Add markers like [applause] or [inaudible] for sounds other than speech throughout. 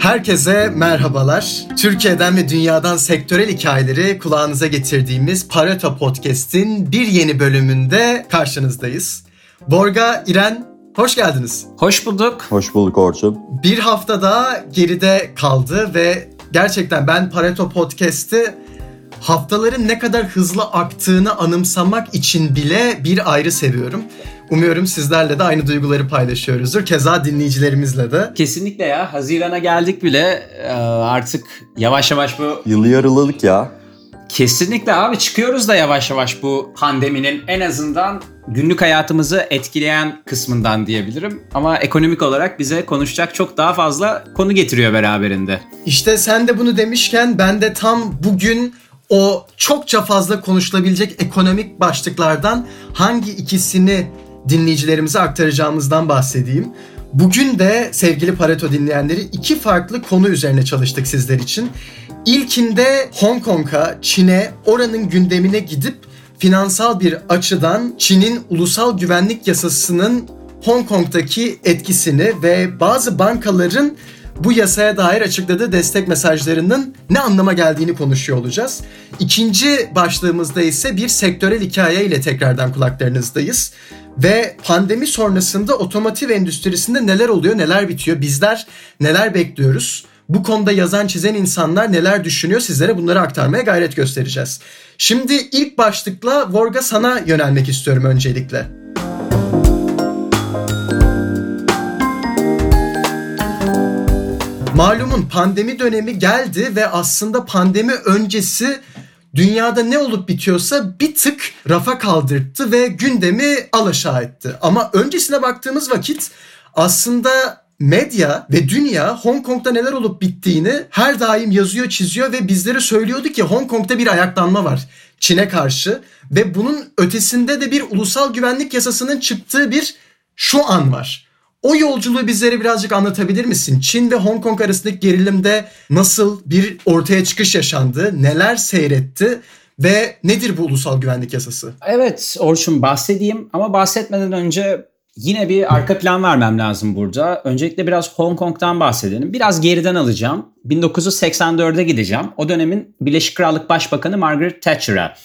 Herkese merhabalar. Türkiye'den ve dünyadan sektörel hikayeleri kulağınıza getirdiğimiz Pareto Podcast'in bir yeni bölümünde karşınızdayız. Borga, İren, hoş geldiniz. Hoş bulduk. Hoş bulduk Orçun. Bir hafta daha geride kaldı ve gerçekten ben Pareto Podcast'ı haftaların ne kadar hızlı aktığını anımsamak için bile bir ayrı seviyorum. Umuyorum sizlerle de aynı duyguları paylaşıyoruzdur. Keza dinleyicilerimizle de. Kesinlikle ya. Hazirana geldik bile. Ee, artık yavaş yavaş bu... Yılı yarıladık ya. Kesinlikle abi çıkıyoruz da yavaş yavaş bu pandeminin en azından günlük hayatımızı etkileyen kısmından diyebilirim. Ama ekonomik olarak bize konuşacak çok daha fazla konu getiriyor beraberinde. İşte sen de bunu demişken ben de tam bugün o çokça fazla konuşulabilecek ekonomik başlıklardan hangi ikisini dinleyicilerimize aktaracağımızdan bahsedeyim. Bugün de sevgili Pareto dinleyenleri iki farklı konu üzerine çalıştık sizler için. İlkinde Hong Kong'a, Çin'e, oranın gündemine gidip finansal bir açıdan Çin'in ulusal güvenlik yasasının Hong Kong'daki etkisini ve bazı bankaların bu yasaya dair açıkladığı destek mesajlarının ne anlama geldiğini konuşuyor olacağız. İkinci başlığımızda ise bir sektörel hikaye ile tekrardan kulaklarınızdayız. Ve pandemi sonrasında otomotiv endüstrisinde neler oluyor, neler bitiyor, bizler neler bekliyoruz? Bu konuda yazan çizen insanlar neler düşünüyor sizlere bunları aktarmaya gayret göstereceğiz. Şimdi ilk başlıkla Vorga sana yönelmek istiyorum öncelikle. Malumun pandemi dönemi geldi ve aslında pandemi öncesi dünyada ne olup bitiyorsa bir tık rafa kaldırttı ve gündemi alaşağı etti. Ama öncesine baktığımız vakit aslında medya ve dünya Hong Kong'da neler olup bittiğini her daim yazıyor, çiziyor ve bizlere söylüyordu ki Hong Kong'da bir ayaklanma var Çin'e karşı ve bunun ötesinde de bir ulusal güvenlik yasasının çıktığı bir şu an var. O yolculuğu bizlere birazcık anlatabilir misin? Çin ve Hong Kong arasındaki gerilimde nasıl bir ortaya çıkış yaşandı? Neler seyretti? Ve nedir bu ulusal güvenlik yasası? Evet Orçun bahsedeyim ama bahsetmeden önce yine bir arka plan vermem lazım burada. Öncelikle biraz Hong Kong'dan bahsedelim. Biraz geriden alacağım. 1984'e gideceğim. O dönemin Birleşik Krallık Başbakanı Margaret Thatcher'a.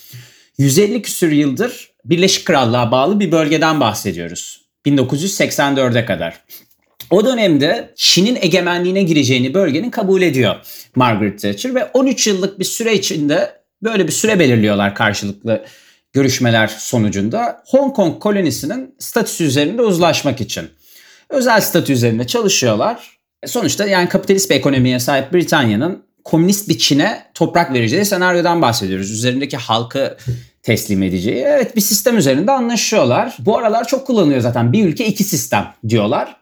150 küsür yıldır Birleşik Krallığa bağlı bir bölgeden bahsediyoruz. 1984'e kadar. O dönemde Çin'in egemenliğine gireceğini bölgenin kabul ediyor Margaret Thatcher ve 13 yıllık bir süre içinde böyle bir süre belirliyorlar karşılıklı görüşmeler sonucunda Hong Kong kolonisinin statüsü üzerinde uzlaşmak için. Özel statü üzerinde çalışıyorlar. E, sonuçta yani kapitalist bir ekonomiye sahip Britanya'nın komünist bir Çin'e toprak vereceği senaryodan bahsediyoruz. Üzerindeki halkı teslim edeceği. Evet bir sistem üzerinde anlaşıyorlar. Bu aralar çok kullanılıyor zaten. Bir ülke iki sistem diyorlar.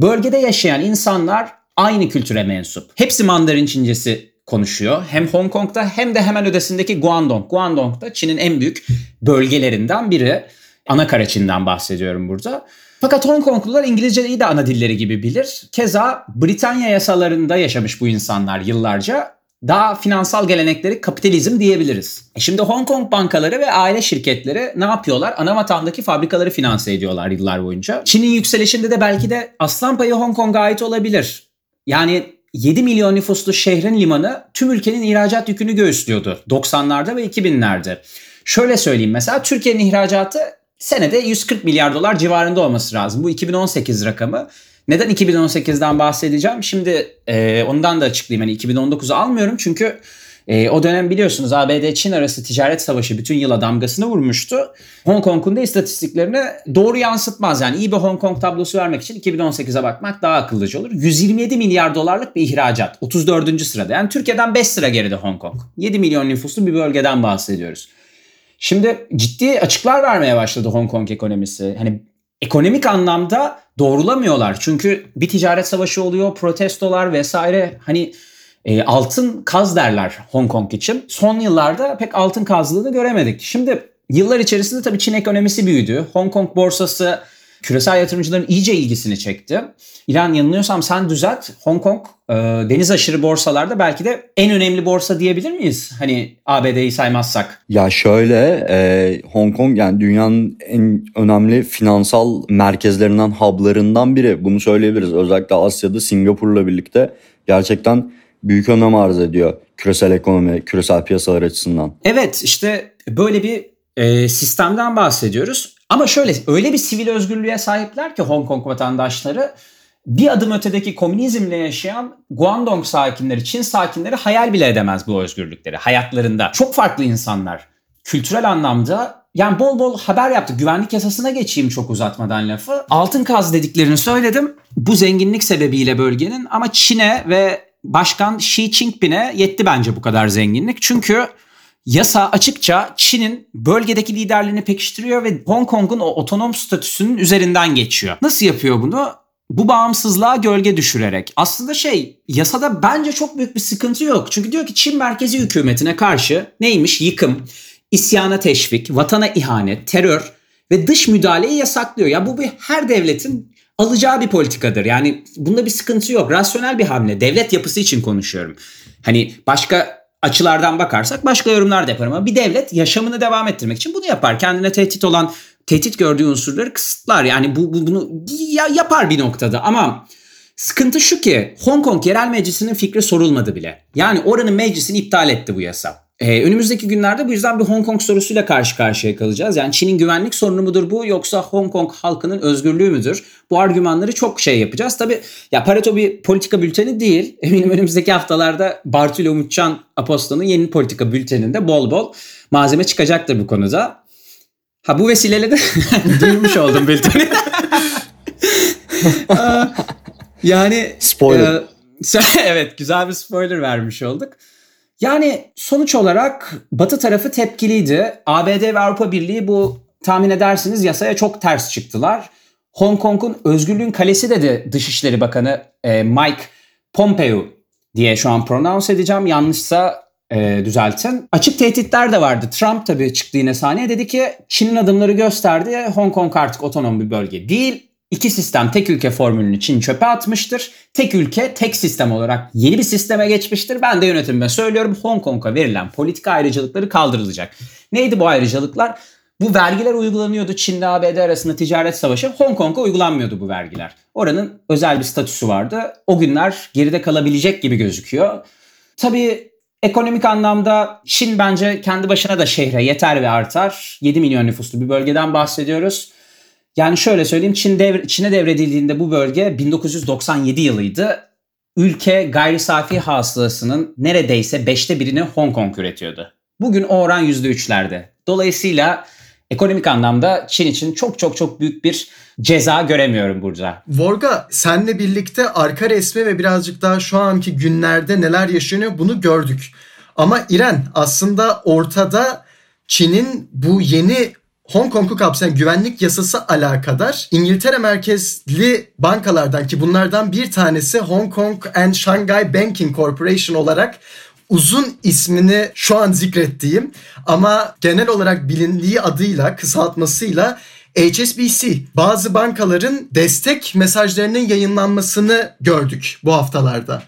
Bölgede yaşayan insanlar aynı kültüre mensup. Hepsi Mandarin Çincesi konuşuyor. Hem Hong Kong'da hem de hemen ödesindeki Guangdong. Guangdong da Çin'in en büyük bölgelerinden biri. Ana kara Çin'den bahsediyorum burada. Fakat Hong Konglular İngilizceyi de ana dilleri gibi bilir. Keza Britanya yasalarında yaşamış bu insanlar yıllarca daha finansal gelenekleri kapitalizm diyebiliriz. E şimdi Hong Kong bankaları ve aile şirketleri ne yapıyorlar? Ana vatandaki fabrikaları finanse ediyorlar yıllar boyunca. Çin'in yükselişinde de belki de aslan payı Hong Kong'a ait olabilir. Yani 7 milyon nüfuslu şehrin limanı tüm ülkenin ihracat yükünü göğüslüyordu 90'larda ve 2000'lerde. Şöyle söyleyeyim mesela Türkiye'nin ihracatı senede 140 milyar dolar civarında olması lazım. Bu 2018 rakamı. Neden 2018'den bahsedeceğim? Şimdi e, ondan da açıklayayım. Yani 2019'u almıyorum çünkü e, o dönem biliyorsunuz ABD-Çin arası ticaret savaşı bütün yıla damgasını vurmuştu. Hong Kong'un da istatistiklerini doğru yansıtmaz. Yani iyi bir Hong Kong tablosu vermek için 2018'e bakmak daha akıllıca olur. 127 milyar dolarlık bir ihracat. 34. sırada. Yani Türkiye'den 5 sıra geride Hong Kong. 7 milyon nüfuslu bir bölgeden bahsediyoruz. Şimdi ciddi açıklar vermeye başladı Hong Kong ekonomisi. Hani ekonomik anlamda doğrulamıyorlar. Çünkü bir ticaret savaşı oluyor, protestolar vesaire. Hani e, altın kaz derler Hong Kong için. Son yıllarda pek altın kazlığını göremedik. Şimdi yıllar içerisinde tabii Çin ekonomisi büyüdü. Hong Kong borsası küresel yatırımcıların iyice ilgisini çekti. İran yanılıyorsam sen düzelt. Hong Kong e, deniz aşırı borsalarda belki de en önemli borsa diyebilir miyiz? Hani ABD'yi saymazsak. Ya şöyle e, Hong Kong yani dünyanın en önemli finansal merkezlerinden, hub'larından biri. Bunu söyleyebiliriz. Özellikle Asya'da Singapur'la birlikte gerçekten büyük önem arz ediyor küresel ekonomi, küresel piyasalar açısından. Evet işte böyle bir e, sistemden bahsediyoruz. Ama şöyle öyle bir sivil özgürlüğe sahipler ki Hong Kong vatandaşları bir adım ötedeki komünizmle yaşayan Guangdong sakinleri, Çin sakinleri hayal bile edemez bu özgürlükleri hayatlarında. Çok farklı insanlar. Kültürel anlamda yani bol bol haber yaptık. Güvenlik yasasına geçeyim çok uzatmadan lafı. Altın kaz dediklerini söyledim. Bu zenginlik sebebiyle bölgenin ama Çin'e ve Başkan Xi Jinping'e yetti bence bu kadar zenginlik. Çünkü yasa açıkça Çin'in bölgedeki liderliğini pekiştiriyor ve Hong Kong'un o otonom statüsünün üzerinden geçiyor. Nasıl yapıyor bunu? Bu bağımsızlığa gölge düşürerek. Aslında şey yasada bence çok büyük bir sıkıntı yok. Çünkü diyor ki Çin merkezi hükümetine karşı neymiş? Yıkım, isyana teşvik, vatana ihanet, terör ve dış müdahaleyi yasaklıyor. Ya bu bir her devletin alacağı bir politikadır. Yani bunda bir sıkıntı yok. Rasyonel bir hamle. Devlet yapısı için konuşuyorum. Hani başka açılardan bakarsak başka yorumlar da yapar ama bir devlet yaşamını devam ettirmek için bunu yapar. Kendine tehdit olan, tehdit gördüğü unsurları kısıtlar. Yani bu, bu bunu ya, yapar bir noktada ama sıkıntı şu ki Hong Kong Yerel Meclisi'nin fikri sorulmadı bile. Yani oranın meclisini iptal etti bu yasa. Ee, önümüzdeki günlerde bu yüzden bir Hong Kong sorusuyla karşı karşıya kalacağız. Yani Çin'in güvenlik sorunu mudur bu yoksa Hong Kong halkının özgürlüğü müdür? Bu argümanları çok şey yapacağız. Tabi ya Pareto bir politika bülteni değil. [laughs] Eminim önümüzdeki haftalarda Bartolo Umutcan Aposto'nun yeni politika bülteninde bol bol malzeme çıkacaktır bu konuda. Ha bu vesileyle de [laughs] duymuş oldum bülteni. [laughs] yani spoiler. E, evet güzel bir spoiler vermiş olduk. Yani sonuç olarak Batı tarafı tepkiliydi. ABD ve Avrupa Birliği bu tahmin edersiniz yasaya çok ters çıktılar. Hong Kong'un özgürlüğün kalesi dedi Dışişleri Bakanı e, Mike Pompeo diye şu an pronounce edeceğim. Yanlışsa e, düzeltin. Açık tehditler de vardı. Trump tabii çıktı yine sahneye dedi ki Çin'in adımları gösterdi. Hong Kong artık otonom bir bölge değil. İki sistem tek ülke formülünü Çin çöpe atmıştır. Tek ülke tek sistem olarak yeni bir sisteme geçmiştir. Ben de yönetimime söylüyorum Hong Kong'a verilen politika ayrıcalıkları kaldırılacak. Neydi bu ayrıcalıklar? Bu vergiler uygulanıyordu Çin'le ABD arasında ticaret savaşı. Hong Kong'a uygulanmıyordu bu vergiler. Oranın özel bir statüsü vardı. O günler geride kalabilecek gibi gözüküyor. Tabii ekonomik anlamda Çin bence kendi başına da şehre yeter ve artar. 7 milyon nüfuslu bir bölgeden bahsediyoruz. Yani şöyle söyleyeyim Çin devre, Çin'e devredildiğinde bu bölge 1997 yılıydı. Ülke gayri safi hasılasının neredeyse beşte birini Hong Kong üretiyordu. Bugün o oran %3'lerde. Dolayısıyla ekonomik anlamda Çin için çok çok çok büyük bir ceza göremiyorum burada. Vorga senle birlikte arka resmi ve birazcık daha şu anki günlerde neler yaşanıyor bunu gördük. Ama İren aslında ortada Çin'in bu yeni Hong Kong'u kapsayan güvenlik yasası alakadar İngiltere merkezli bankalardan ki bunlardan bir tanesi Hong Kong and Shanghai Banking Corporation olarak uzun ismini şu an zikrettiğim ama genel olarak bilindiği adıyla kısaltmasıyla HSBC bazı bankaların destek mesajlarının yayınlanmasını gördük bu haftalarda.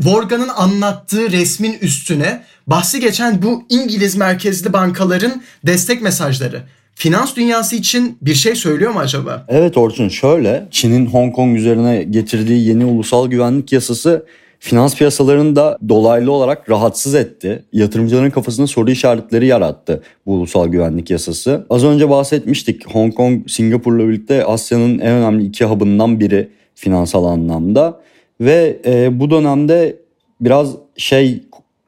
Vorgan'ın anlattığı resmin üstüne bahsi geçen bu İngiliz merkezli bankaların destek mesajları finans dünyası için bir şey söylüyor mu acaba? Evet Orçun şöyle Çin'in Hong Kong üzerine getirdiği yeni ulusal güvenlik yasası finans piyasalarını da dolaylı olarak rahatsız etti. Yatırımcıların kafasında soru işaretleri yarattı bu ulusal güvenlik yasası. Az önce bahsetmiştik Hong Kong Singapur'la birlikte Asya'nın en önemli iki hub'ından biri finansal anlamda. Ve e, bu dönemde biraz şey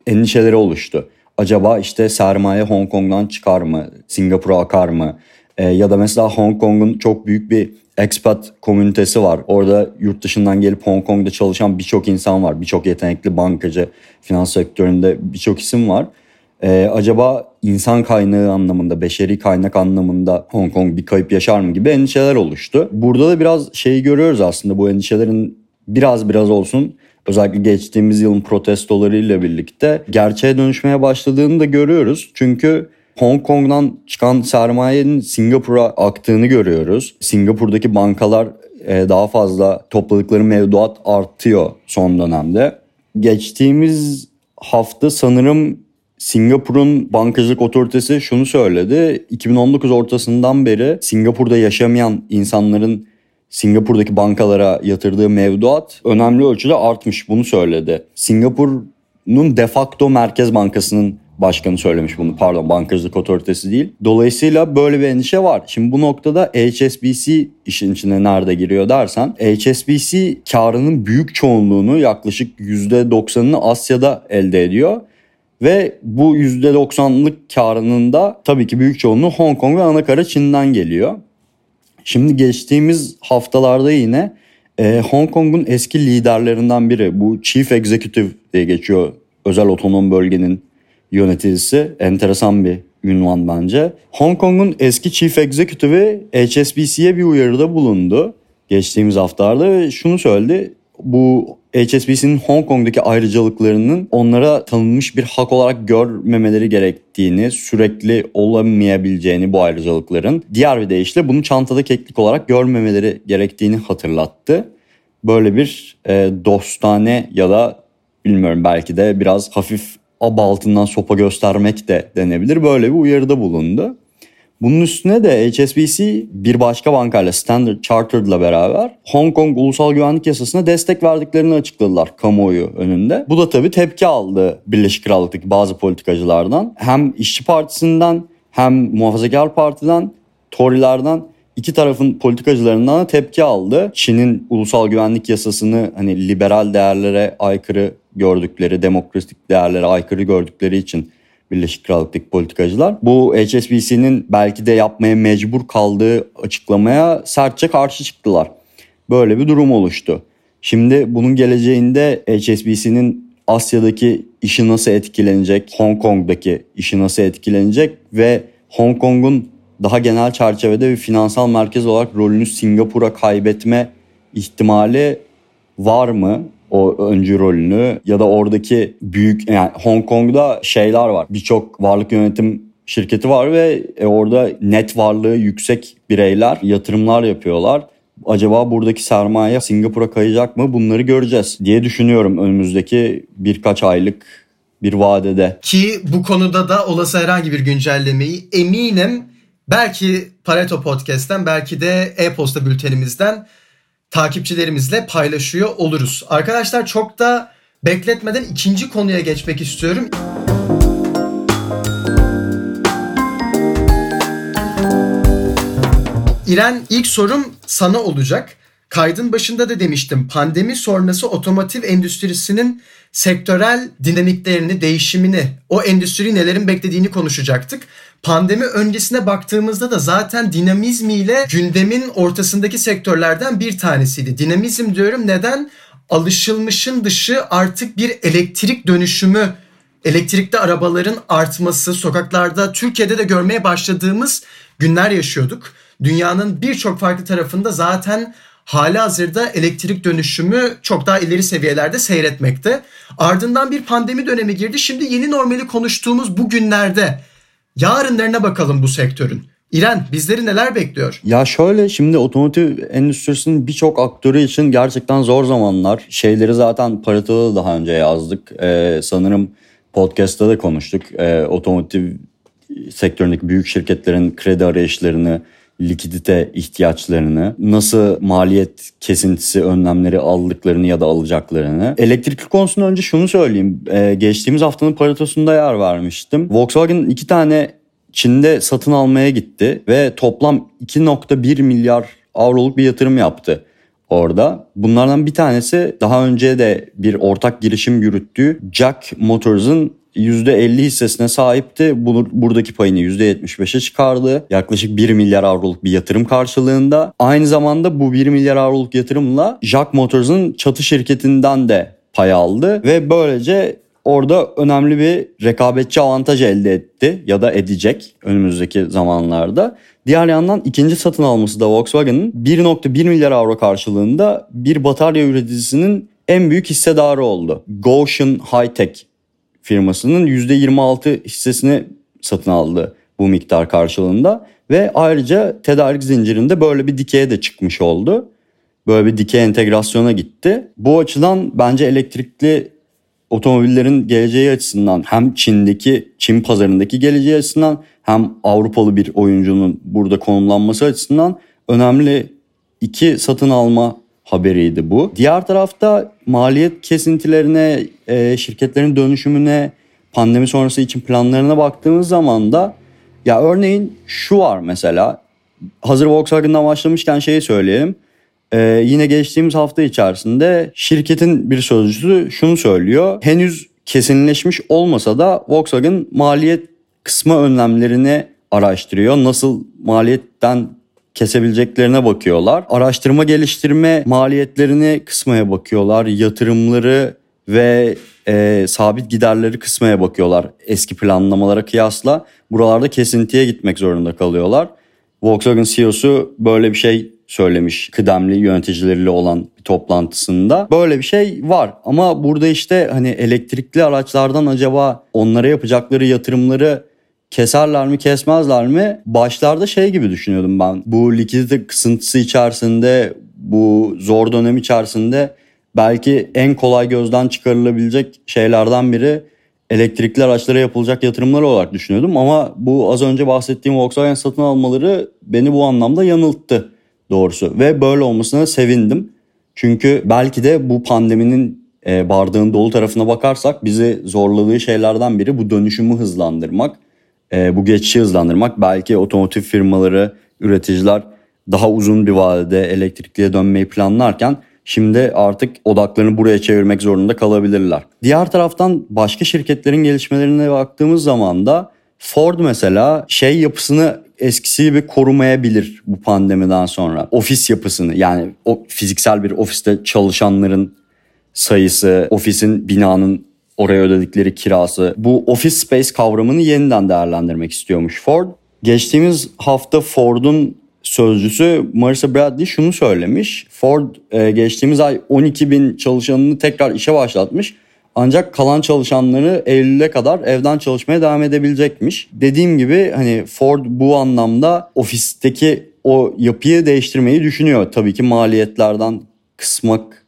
endişeleri oluştu acaba işte sermaye Hong Kong'dan çıkar mı? Singapur'a akar mı? E, ya da mesela Hong Kong'un çok büyük bir expat komünitesi var. Orada yurt dışından gelip Hong Kong'da çalışan birçok insan var. Birçok yetenekli bankacı, finans sektöründe birçok isim var. Ee, acaba insan kaynağı anlamında, beşeri kaynak anlamında Hong Kong bir kayıp yaşar mı gibi endişeler oluştu. Burada da biraz şeyi görüyoruz aslında bu endişelerin biraz biraz olsun özellikle geçtiğimiz yılın protestolarıyla birlikte gerçeğe dönüşmeye başladığını da görüyoruz. Çünkü Hong Kong'dan çıkan sermayenin Singapur'a aktığını görüyoruz. Singapur'daki bankalar e, daha fazla topladıkları mevduat artıyor son dönemde. Geçtiğimiz hafta sanırım Singapur'un bankacılık otoritesi şunu söyledi. 2019 ortasından beri Singapur'da yaşamayan insanların Singapur'daki bankalara yatırdığı mevduat önemli ölçüde artmış bunu söyledi. Singapur'un de facto Merkez Bankası'nın başkanı söylemiş bunu pardon bankacılık otoritesi değil. Dolayısıyla böyle bir endişe var. Şimdi bu noktada HSBC işin içine nerede giriyor dersen HSBC karının büyük çoğunluğunu yaklaşık %90'ını Asya'da elde ediyor. Ve bu %90'lık karının da tabii ki büyük çoğunluğu Hong Kong ve anakara Çin'den geliyor. Şimdi geçtiğimiz haftalarda yine e, Hong Kong'un eski liderlerinden biri bu Chief Executive diye geçiyor özel otonom bölgenin yöneticisi. Enteresan bir ünvan bence. Hong Kong'un eski Chief Executive'i HSBC'ye bir uyarıda bulundu geçtiğimiz haftalarda ve şunu söyledi. Bu HSBC'nin Hong Kong'daki ayrıcalıklarının onlara tanınmış bir hak olarak görmemeleri gerektiğini, sürekli olamayabileceğini bu ayrıcalıkların. Diğer bir deyişle bunu çantada keklik olarak görmemeleri gerektiğini hatırlattı. Böyle bir e, dostane ya da bilmiyorum belki de biraz hafif ab altından sopa göstermek de denebilir. Böyle bir uyarıda bulundu. Bunun üstüne de HSBC bir başka bankayla Standard Chartered'la beraber Hong Kong Ulusal Güvenlik Yasası'na destek verdiklerini açıkladılar kamuoyu önünde. Bu da tabii tepki aldı Birleşik Krallık'taki bazı politikacılardan. Hem İşçi Partisi'nden hem Muhafazakar Parti'den, Tory'lerden iki tarafın politikacılarından da tepki aldı. Çin'in ulusal güvenlik yasasını hani liberal değerlere aykırı gördükleri, demokratik değerlere aykırı gördükleri için Birleşik Krallık'taki politikacılar. Bu HSBC'nin belki de yapmaya mecbur kaldığı açıklamaya sertçe karşı çıktılar. Böyle bir durum oluştu. Şimdi bunun geleceğinde HSBC'nin Asya'daki işi nasıl etkilenecek, Hong Kong'daki işi nasıl etkilenecek ve Hong Kong'un daha genel çerçevede bir finansal merkez olarak rolünü Singapur'a kaybetme ihtimali var mı? O öncü rolünü ya da oradaki büyük yani Hong Kong'da şeyler var. Birçok varlık yönetim şirketi var ve e, orada net varlığı yüksek bireyler yatırımlar yapıyorlar. Acaba buradaki sermaye Singapur'a kayacak mı? Bunları göreceğiz diye düşünüyorum önümüzdeki birkaç aylık bir vadede. Ki bu konuda da olası herhangi bir güncellemeyi eminim belki Pareto Podcast'ten belki de e-posta bültenimizden takipçilerimizle paylaşıyor oluruz. Arkadaşlar çok da bekletmeden ikinci konuya geçmek istiyorum. İren ilk sorum sana olacak. Kaydın başında da demiştim pandemi sonrası otomotiv endüstrisinin sektörel dinamiklerini, değişimini, o endüstri nelerin beklediğini konuşacaktık. Pandemi öncesine baktığımızda da zaten dinamizmiyle gündemin ortasındaki sektörlerden bir tanesiydi. Dinamizm diyorum neden? Alışılmışın dışı artık bir elektrik dönüşümü, elektrikli arabaların artması, sokaklarda Türkiye'de de görmeye başladığımız günler yaşıyorduk. Dünyanın birçok farklı tarafında zaten hali hazırda elektrik dönüşümü çok daha ileri seviyelerde seyretmekte. Ardından bir pandemi dönemi girdi. Şimdi yeni normali konuştuğumuz bu günlerde yarınlarına bakalım bu sektörün. İren bizleri neler bekliyor? Ya şöyle şimdi otomotiv endüstrisinin birçok aktörü için gerçekten zor zamanlar. Şeyleri zaten Parato'da da daha önce yazdık. Ee, sanırım podcast'ta da konuştuk. Ee, otomotiv sektöründeki büyük şirketlerin kredi arayışlarını, likidite ihtiyaçlarını, nasıl maliyet kesintisi önlemleri aldıklarını ya da alacaklarını. Elektrikli konusunda önce şunu söyleyeyim. Ee, geçtiğimiz haftanın paratosunda yer vermiştim. Volkswagen iki tane Çin'de satın almaya gitti ve toplam 2.1 milyar avroluk bir yatırım yaptı orada. Bunlardan bir tanesi daha önce de bir ortak girişim yürüttüğü Jack Motors'ın %50 hissesine sahipti. Bunu, buradaki payını %75'e çıkardı. Yaklaşık 1 milyar avroluk bir yatırım karşılığında. Aynı zamanda bu 1 milyar avroluk yatırımla Jack Motors'ın çatı şirketinden de pay aldı ve böylece orada önemli bir rekabetçi avantaj elde etti ya da edecek önümüzdeki zamanlarda. Diğer yandan ikinci satın alması da Volkswagen'ın 1.1 milyar avro karşılığında bir batarya üreticisinin en büyük hissedarı oldu. Goshen High Tech firmasının %26 hissesini satın aldı bu miktar karşılığında. Ve ayrıca tedarik zincirinde böyle bir dikeye de çıkmış oldu. Böyle bir dikey entegrasyona gitti. Bu açıdan bence elektrikli otomobillerin geleceği açısından hem Çin'deki Çin pazarındaki geleceği açısından hem Avrupalı bir oyuncunun burada konumlanması açısından önemli iki satın alma haberiydi bu. Diğer tarafta maliyet kesintilerine, e, şirketlerin dönüşümüne, pandemi sonrası için planlarına baktığımız zaman da ya örneğin şu var mesela hazır Volkswagen'dan başlamışken şeyi söyleyelim. Ee, yine geçtiğimiz hafta içerisinde şirketin bir sözcüsü şunu söylüyor. Henüz kesinleşmiş olmasa da Volkswagen maliyet kısma önlemlerini araştırıyor. Nasıl maliyetten kesebileceklerine bakıyorlar. Araştırma geliştirme maliyetlerini kısmaya bakıyorlar. Yatırımları ve e, sabit giderleri kısmaya bakıyorlar eski planlamalara kıyasla. Buralarda kesintiye gitmek zorunda kalıyorlar. Volkswagen CEO'su böyle bir şey söylemiş kıdemli yöneticileriyle olan bir toplantısında. Böyle bir şey var ama burada işte hani elektrikli araçlardan acaba onlara yapacakları yatırımları keserler mi kesmezler mi? Başlarda şey gibi düşünüyordum ben. Bu likidite kısıntısı içerisinde bu zor dönem içerisinde belki en kolay gözden çıkarılabilecek şeylerden biri elektrikli araçlara yapılacak yatırımlar olarak düşünüyordum. Ama bu az önce bahsettiğim Volkswagen satın almaları beni bu anlamda yanılttı doğrusu. Ve böyle olmasına sevindim. Çünkü belki de bu pandeminin e, bardağın dolu tarafına bakarsak bizi zorladığı şeylerden biri bu dönüşümü hızlandırmak. E, bu geçişi hızlandırmak. Belki otomotiv firmaları, üreticiler daha uzun bir vadede elektrikliye dönmeyi planlarken Şimdi artık odaklarını buraya çevirmek zorunda kalabilirler. Diğer taraftan başka şirketlerin gelişmelerine baktığımız zaman da Ford mesela şey yapısını eskisi gibi korumayabilir bu pandemiden sonra. Ofis yapısını yani o fiziksel bir ofiste çalışanların sayısı, ofisin binanın oraya ödedikleri kirası. Bu office space kavramını yeniden değerlendirmek istiyormuş Ford. Geçtiğimiz hafta Ford'un sözcüsü Marissa Bradley şunu söylemiş. Ford e, geçtiğimiz ay 12 bin çalışanını tekrar işe başlatmış. Ancak kalan çalışanları Eylül'e kadar evden çalışmaya devam edebilecekmiş. Dediğim gibi hani Ford bu anlamda ofisteki o yapıyı değiştirmeyi düşünüyor. Tabii ki maliyetlerden kısmak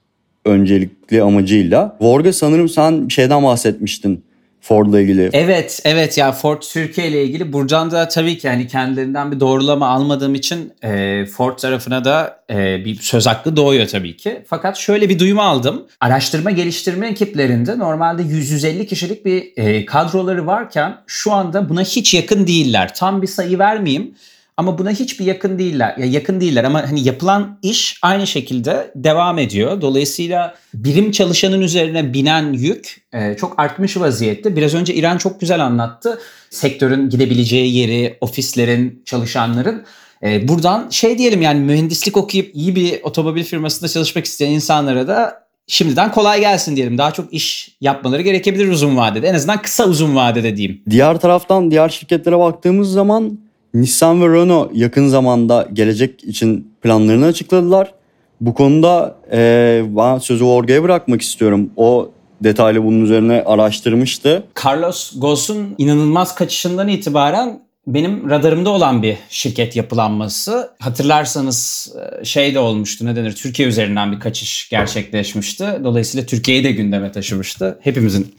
öncelikli amacıyla. Vorga sanırım sen şeyden bahsetmiştin. Ford'la ilgili. Evet, evet ya Ford Türkiye ile ilgili buradan da tabii ki yani kendilerinden bir doğrulama almadığım için e, Ford tarafına da e, bir söz hakkı doğuyor tabii ki. Fakat şöyle bir duyum aldım. Araştırma geliştirme ekiplerinde normalde 100-150 kişilik bir e, kadroları varken şu anda buna hiç yakın değiller. Tam bir sayı vermeyeyim. Ama buna hiçbir yakın değiller. Ya yakın değiller ama hani yapılan iş aynı şekilde devam ediyor. Dolayısıyla birim çalışanın üzerine binen yük e, çok artmış vaziyette. Biraz önce İran çok güzel anlattı. Sektörün gidebileceği yeri, ofislerin, çalışanların. E, buradan şey diyelim yani mühendislik okuyup iyi bir otomobil firmasında çalışmak isteyen insanlara da şimdiden kolay gelsin diyelim. Daha çok iş yapmaları gerekebilir uzun vadede. En azından kısa uzun vadede diyeyim. Diğer taraftan diğer şirketlere baktığımız zaman Nissan ve Renault yakın zamanda gelecek için planlarını açıkladılar. Bu konuda e, ben sözü Orga'ya bırakmak istiyorum. O detaylı bunun üzerine araştırmıştı. Carlos Ghosn'un inanılmaz kaçışından itibaren benim radarımda olan bir şirket yapılanması. Hatırlarsanız e, şey de olmuştu ne denir Türkiye üzerinden bir kaçış gerçekleşmişti. Dolayısıyla Türkiye'yi de gündeme taşımıştı. Hepimizin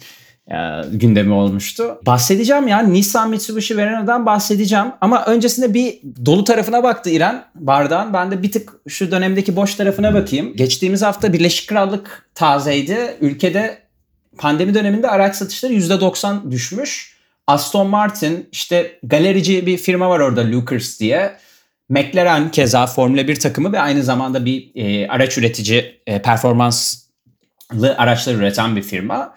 gündemi olmuştu. Bahsedeceğim yani Nissan Mitsubishi ve Renault'dan bahsedeceğim. Ama öncesinde bir dolu tarafına baktı İran bardağın. Ben de bir tık şu dönemdeki boş tarafına bakayım. Geçtiğimiz hafta Birleşik Krallık tazeydi. Ülkede pandemi döneminde araç satışları %90 düşmüş. Aston Martin işte galerici bir firma var orada Lucas diye. McLaren keza Formula 1 takımı ve aynı zamanda bir e, araç üretici e, performanslı araçlar üreten bir firma.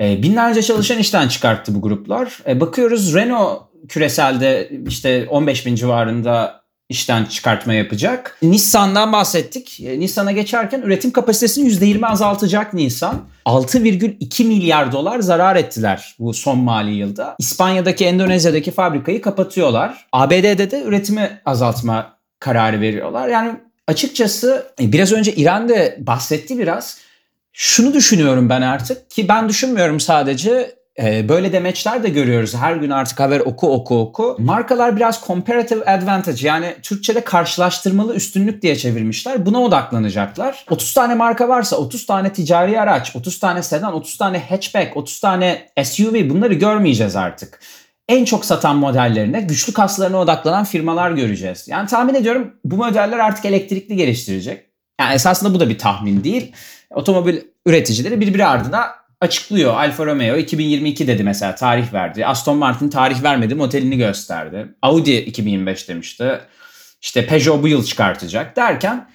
E, binlerce çalışan işten çıkarttı bu gruplar. E, bakıyoruz Renault küreselde işte 15 bin civarında işten çıkartma yapacak. Nissan'dan bahsettik. E, Nissan'a geçerken üretim kapasitesini %20 azaltacak Nissan. 6,2 milyar dolar zarar ettiler bu son mali yılda. İspanya'daki, Endonezya'daki fabrikayı kapatıyorlar. ABD'de de üretimi azaltma kararı veriyorlar. Yani açıkçası e, biraz önce İran'da bahsetti biraz şunu düşünüyorum ben artık ki ben düşünmüyorum sadece e, böyle demeçler de görüyoruz. Her gün artık haber oku oku oku. Markalar biraz comparative advantage yani Türkçe'de karşılaştırmalı üstünlük diye çevirmişler. Buna odaklanacaklar. 30 tane marka varsa 30 tane ticari araç, 30 tane sedan, 30 tane hatchback, 30 tane SUV bunları görmeyeceğiz artık. En çok satan modellerine, güçlü kaslarına odaklanan firmalar göreceğiz. Yani tahmin ediyorum bu modeller artık elektrikli geliştirecek. Yani esasında bu da bir tahmin değil. Otomobil üreticileri birbiri ardına açıklıyor. Alfa Romeo 2022 dedi mesela tarih verdi. Aston Martin tarih vermedi modelini gösterdi. Audi 2025 demişti. İşte Peugeot bu yıl çıkartacak derken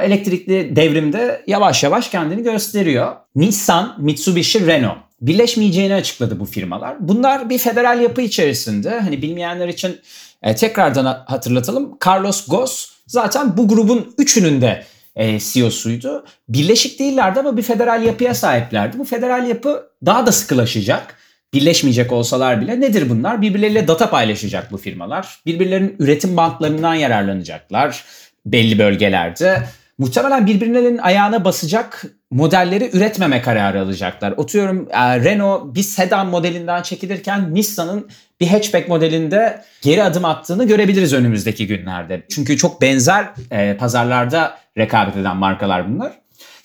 elektrikli devrimde yavaş yavaş kendini gösteriyor. Nissan, Mitsubishi, Renault birleşmeyeceğini açıkladı bu firmalar. Bunlar bir federal yapı içerisinde. Hani bilmeyenler için e, tekrardan hatırlatalım. Carlos Ghosn zaten bu grubun üçünün de e, CEO'suydu. Birleşik değillerdi ama bir federal yapıya sahiplerdi. Bu federal yapı daha da sıkılaşacak. Birleşmeyecek olsalar bile nedir bunlar? Birbirleriyle data paylaşacak bu firmalar. Birbirlerinin üretim bantlarından yararlanacaklar belli bölgelerde. Muhtemelen birbirlerinin ayağına basacak modelleri üretmeme kararı alacaklar. Otuyorum e, Renault bir sedan modelinden çekilirken Nissan'ın bir hatchback modelinde geri adım attığını görebiliriz önümüzdeki günlerde. Çünkü çok benzer e, pazarlarda rekabet eden markalar bunlar.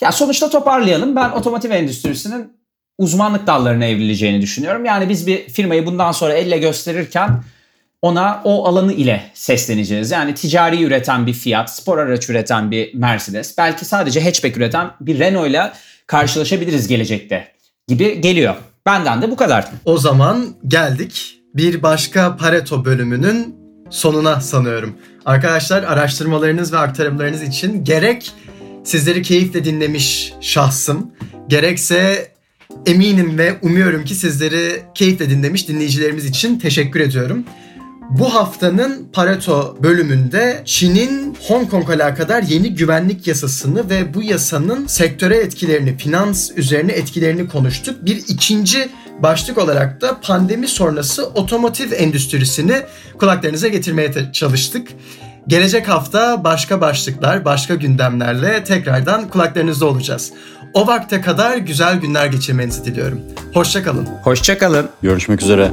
Ya sonuçta toparlayalım. Ben otomotiv endüstrisinin uzmanlık dallarına evrileceğini düşünüyorum. Yani biz bir firmayı bundan sonra elle gösterirken ona o alanı ile sesleneceğiz. Yani ticari üreten bir Fiat, spor araç üreten bir Mercedes, belki sadece hatchback üreten bir Renault ile karşılaşabiliriz gelecekte gibi geliyor. Benden de bu kadar. O zaman geldik bir başka Pareto bölümünün sonuna sanıyorum. Arkadaşlar araştırmalarınız ve aktarımlarınız için gerek sizleri keyifle dinlemiş şahsım, gerekse eminim ve umuyorum ki sizleri keyifle dinlemiş dinleyicilerimiz için teşekkür ediyorum. Bu haftanın Pareto bölümünde Çin'in Hong Kong alakadar yeni güvenlik yasasını ve bu yasanın sektöre etkilerini, finans üzerine etkilerini konuştuk. Bir ikinci başlık olarak da pandemi sonrası otomotiv endüstrisini kulaklarınıza getirmeye çalıştık. Gelecek hafta başka başlıklar, başka gündemlerle tekrardan kulaklarınızda olacağız. O vakte kadar güzel günler geçirmenizi diliyorum. Hoşçakalın. Hoşçakalın. Görüşmek üzere.